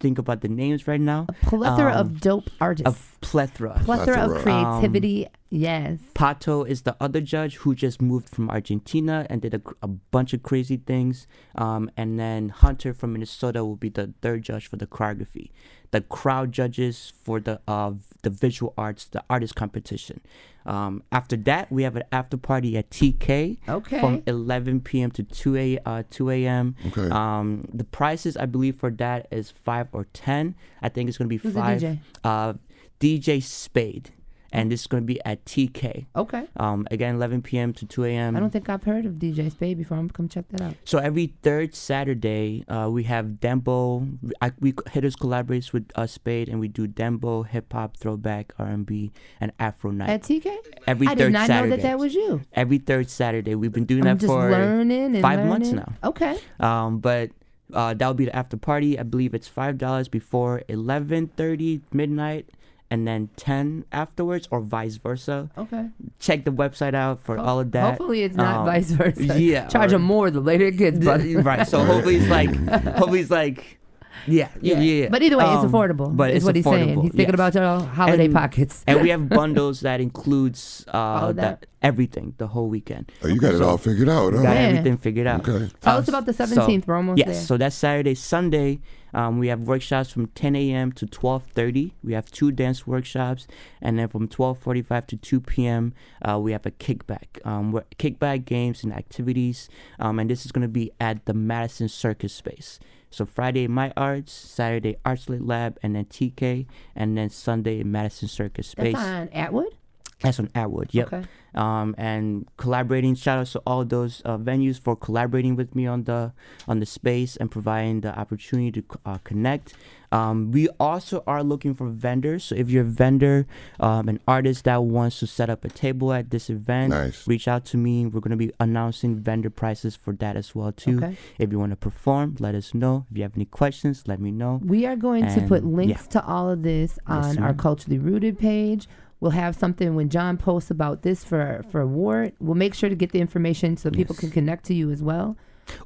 think about the names right now. A Plethora Um, of dope artists. of plethora. plethora, of plethora. creativity. Yes. Pato is the other judge who just moved from Argentina and did a, a bunch of crazy things. Um, and then Hunter from Minnesota will be the third judge for the choreography. The crowd judges for the uh, the visual arts, the artist competition. Um, after that, we have an after party at TK Okay. from 11 p.m. to 2 a uh, 2 a.m. Okay. Um, the prices I believe for that is five or ten. I think it's gonna be Who's the five. DJ? Uh, DJ Spade, and this is gonna be at TK. Okay. Um, again, 11 p.m. to 2 a.m. I don't think I've heard of DJ Spade before. I'm come check that out. So every third Saturday, uh, we have Dembow. I, we Hitterz collaborates with us Spade, and we do Dembow, hip hop, throwback, R&B, and Afro night. At TK? every I third did not Saturday. know that that was you. every third Saturday. We've been doing I'm that for learning five months now. Okay. Um, but uh, that'll be the after party. I believe it's five dollars before eleven thirty midnight, and then ten afterwards, or vice versa. Okay. Check the website out for all of that. Hopefully it's not Um, vice versa. Yeah, Charge or- them more the later it gets, but right. So hopefully it's like, hopefully it's like, yeah, yeah, yeah. yeah. But either way, it's Um, affordable. But is it's what he's saying. He's thinking yes. about your holiday And- pockets. and we have bundles that includes uh, All of that? everything the whole weekend. Oh, you got it all figured out, huh? Got Yeah. everything figured out. Okay. Tell Uh, us about the so- 17th. We're almost yes, there. so that's Saturday, Sunday. Um, we have workshops from 10 a.m. to 12:30. We have two dance workshops, and then from 12:45 to 2 p.m. Uh, we have a kickback. Um, kickback games and activities, um, and this is going to be at the Madison Circus Space. So Friday, My Arts, Saturday, Arts Lit Lab, and then TK, and then Sunday, Madison Circus Space. That's on Atwood. That's on Atwood. Yep. Okay. Um, and collaborating. Shout out to all those uh, venues for collaborating with me on the on the space and providing the opportunity to uh, connect. Um, we also are looking for vendors. So if you're a vendor, um, an artist that wants to set up a table at this event, Nice. reach out to me. We're gonna be announcing vendor prices for that as well too. Okay. If you want to perform, let us know. If you have any questions, let me know. We are going to put links yeah. to all of this on our culturally rooted page. We'll have something when John posts about this for for WORT. We'll make sure to get the information so people can connect to you as well.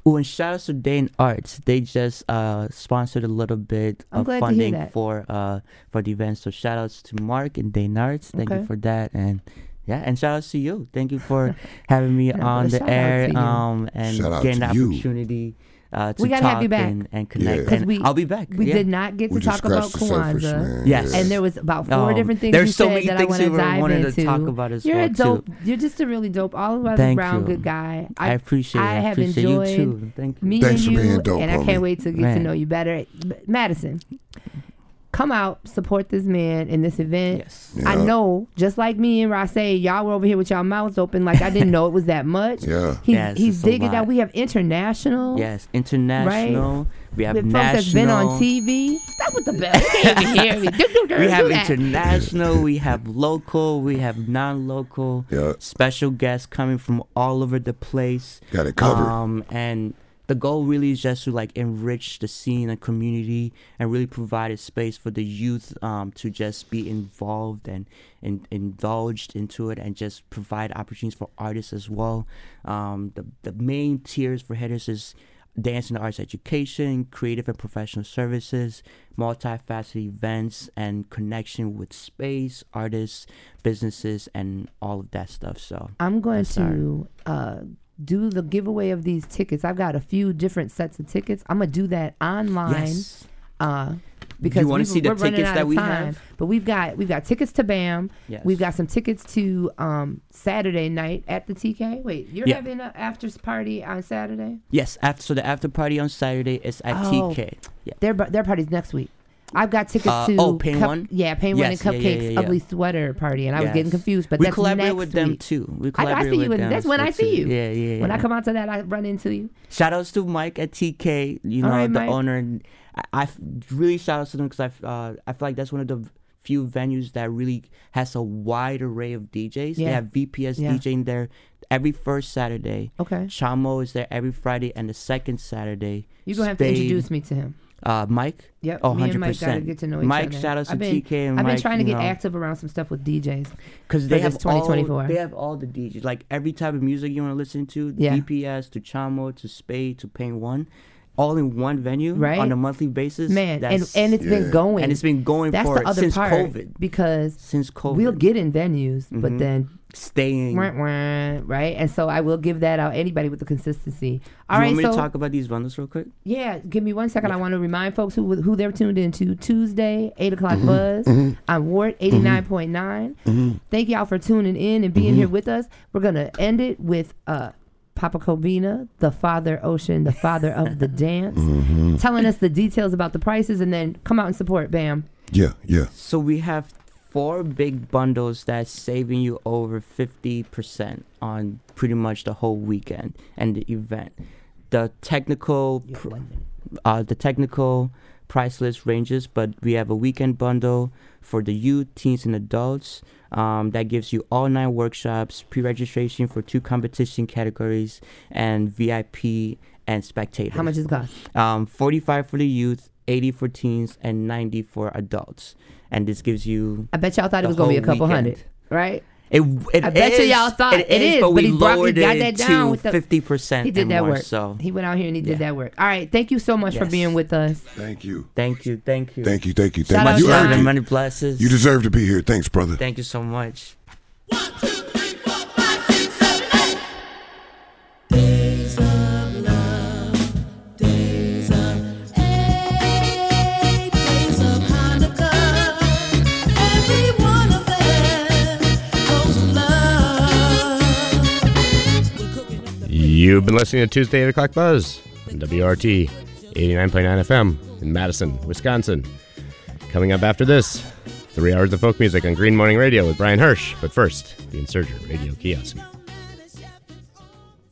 Oh, and shout out to Dane Arts. They just uh, sponsored a little bit I'm of glad to hear funding for uh, for the event. So shout outs to Mark and Dane Arts. Thank Okay. you for that. And yeah, and shout outs to you. Thank you for having me on the air um, and Shout getting to the you. opportunity uh, to We gotta talk have you back. and, and connect. Yeah. 'Cause And we- I'll be back. We yeah. did not get We to talk about scratched the surface, Yes. And there was about four Um, different things there's you so said many that I things want to we dive wanted to talk about as You're well, a dope. too. You're just a really dope, all around Thank brown you. good guy. I appreciate it. I I have appreciate enjoyed you too. Thank you. meeting Thanks for you, being dope, and I can't wait to get to know you better. B- Madison, come out, support this man in this event. Yes. I know, just like me and Rase, y'all were over here with y'all mouths open, like I didn't know it was that much. Yeah. He's, Yes, he's digging that. We have international. Yes, international. Right? We have With folks national. that's been on TV. Stop with the bell. You can't even hear me. Do, do, do, we have international, we have local, we have non-local, Yeah. special guests coming from all over the place. Got it covered. Um, and the goal really is just to like enrich the scene and community and really provide a space for the youth um, to just be involved and, and indulged into it and just provide opportunities for artists as well. Um, the, the main tiers for Hitterz is dance and arts education, creative and professional services, multifaceted events, and connection with space, artists, businesses, and all of that stuff. So I'm going to uh, do the giveaway of these tickets. I've got a few different sets of tickets. I'm gonna do that online. Yes. Uh, because wanna we- see the tickets that we time. have? But we've got we've got tickets to BAM. Yes. We've got some tickets to um, Saturday night at the TK. Wait, you're Yeah. having an after party on Saturday? Yes, after so the after party on Saturday is at Oh. TK. Yeah. Their their party's next week. I've got tickets Uh, to oh, Pain One? Yeah, Pain Yes, One yeah, and yeah, Cupcakes yeah, yeah. Ugly Sweater Party, and I was getting confused. But that's the case. we that's collaborate with them too. We I, I see you. with them. That's when I see you. Yeah, yeah. When I come out to that, I run into you. Shout outs to Mike at TK. You know right, the Mike. owner. and I, I really shout out to them because I uh, I feel like that's one of the few venues that really has a wide array of DJs. They have VPS Yeah. DJing there every first Saturday. Okay. Chamo is there every Friday and the second Saturday. You're gonna have to introduce me to him. Uh, Mike. Yep. Oh, me 100 and Mike gotta percent. get to know each Mike, other. shout outs to I've been, TK and Mike. I've been Mike, trying to get know. active around some stuff with DJs because they have 2024. all they have all the DJs like every type of music you want to listen to Yeah. DPS to Chamo to Spade to Pain One all in one venue Right. on a monthly basis Man, and, That's- and it's been going. and it's been going That's for the other since part COVID because since COVID we'll get in venues, but Mhm. then staying wah, wah, right, and so I will give that out anybody with the consistency. Do All you right, want me so to talk about these bundles real quick yeah, give me one second. I want to remind folks who who they're tuned into Tuesday, eight o'clock Mm-hmm. buzz on WORT eighty Thank y'all for tuning in and being Mm-hmm. here with us. We're gonna end it with uh. Papa Kobina, the father ocean, the father of the dance, Mm-hmm. telling us the details about the prices, and then come out and support. Bam. Yeah, yeah. so we have four big bundles that's saving you over 50% on pretty much the whole weekend and the event the technical pr- uh, the technical price list ranges, but we have a weekend bundle for the youth, teens, and adults. Um, that gives you all nine workshops, pre-registration for two competition categories, and VIP and spectators. How much is it cost? Um, 45 for the youth, 80 for teens, and 90 for adults. And this gives you. I bet y'all thought it was gonna be a couple weekend. hundred, right? It, it I bet you is- y'all thought it is, but but we he brought- he lowered got it that down to with the- fifty percent. He did that more, work. So He went out here and he did Yeah. that work. All right, thank you so much for being with us. Thank you. thank you, thank you, Thank you. Thank you. Shout Thank out you. You to earned it. Many blessings. You deserve to be here. Thanks, brother. Thank you so much. One, two, You've been listening to Tuesday 8 o'clock Buzz on WORT 89.9 FM in Madison, Wisconsin. Coming up after this, three hours of folk music on Green Morning Radio with Brian Hirsch. But first, the Insurgent Radio Kiosk.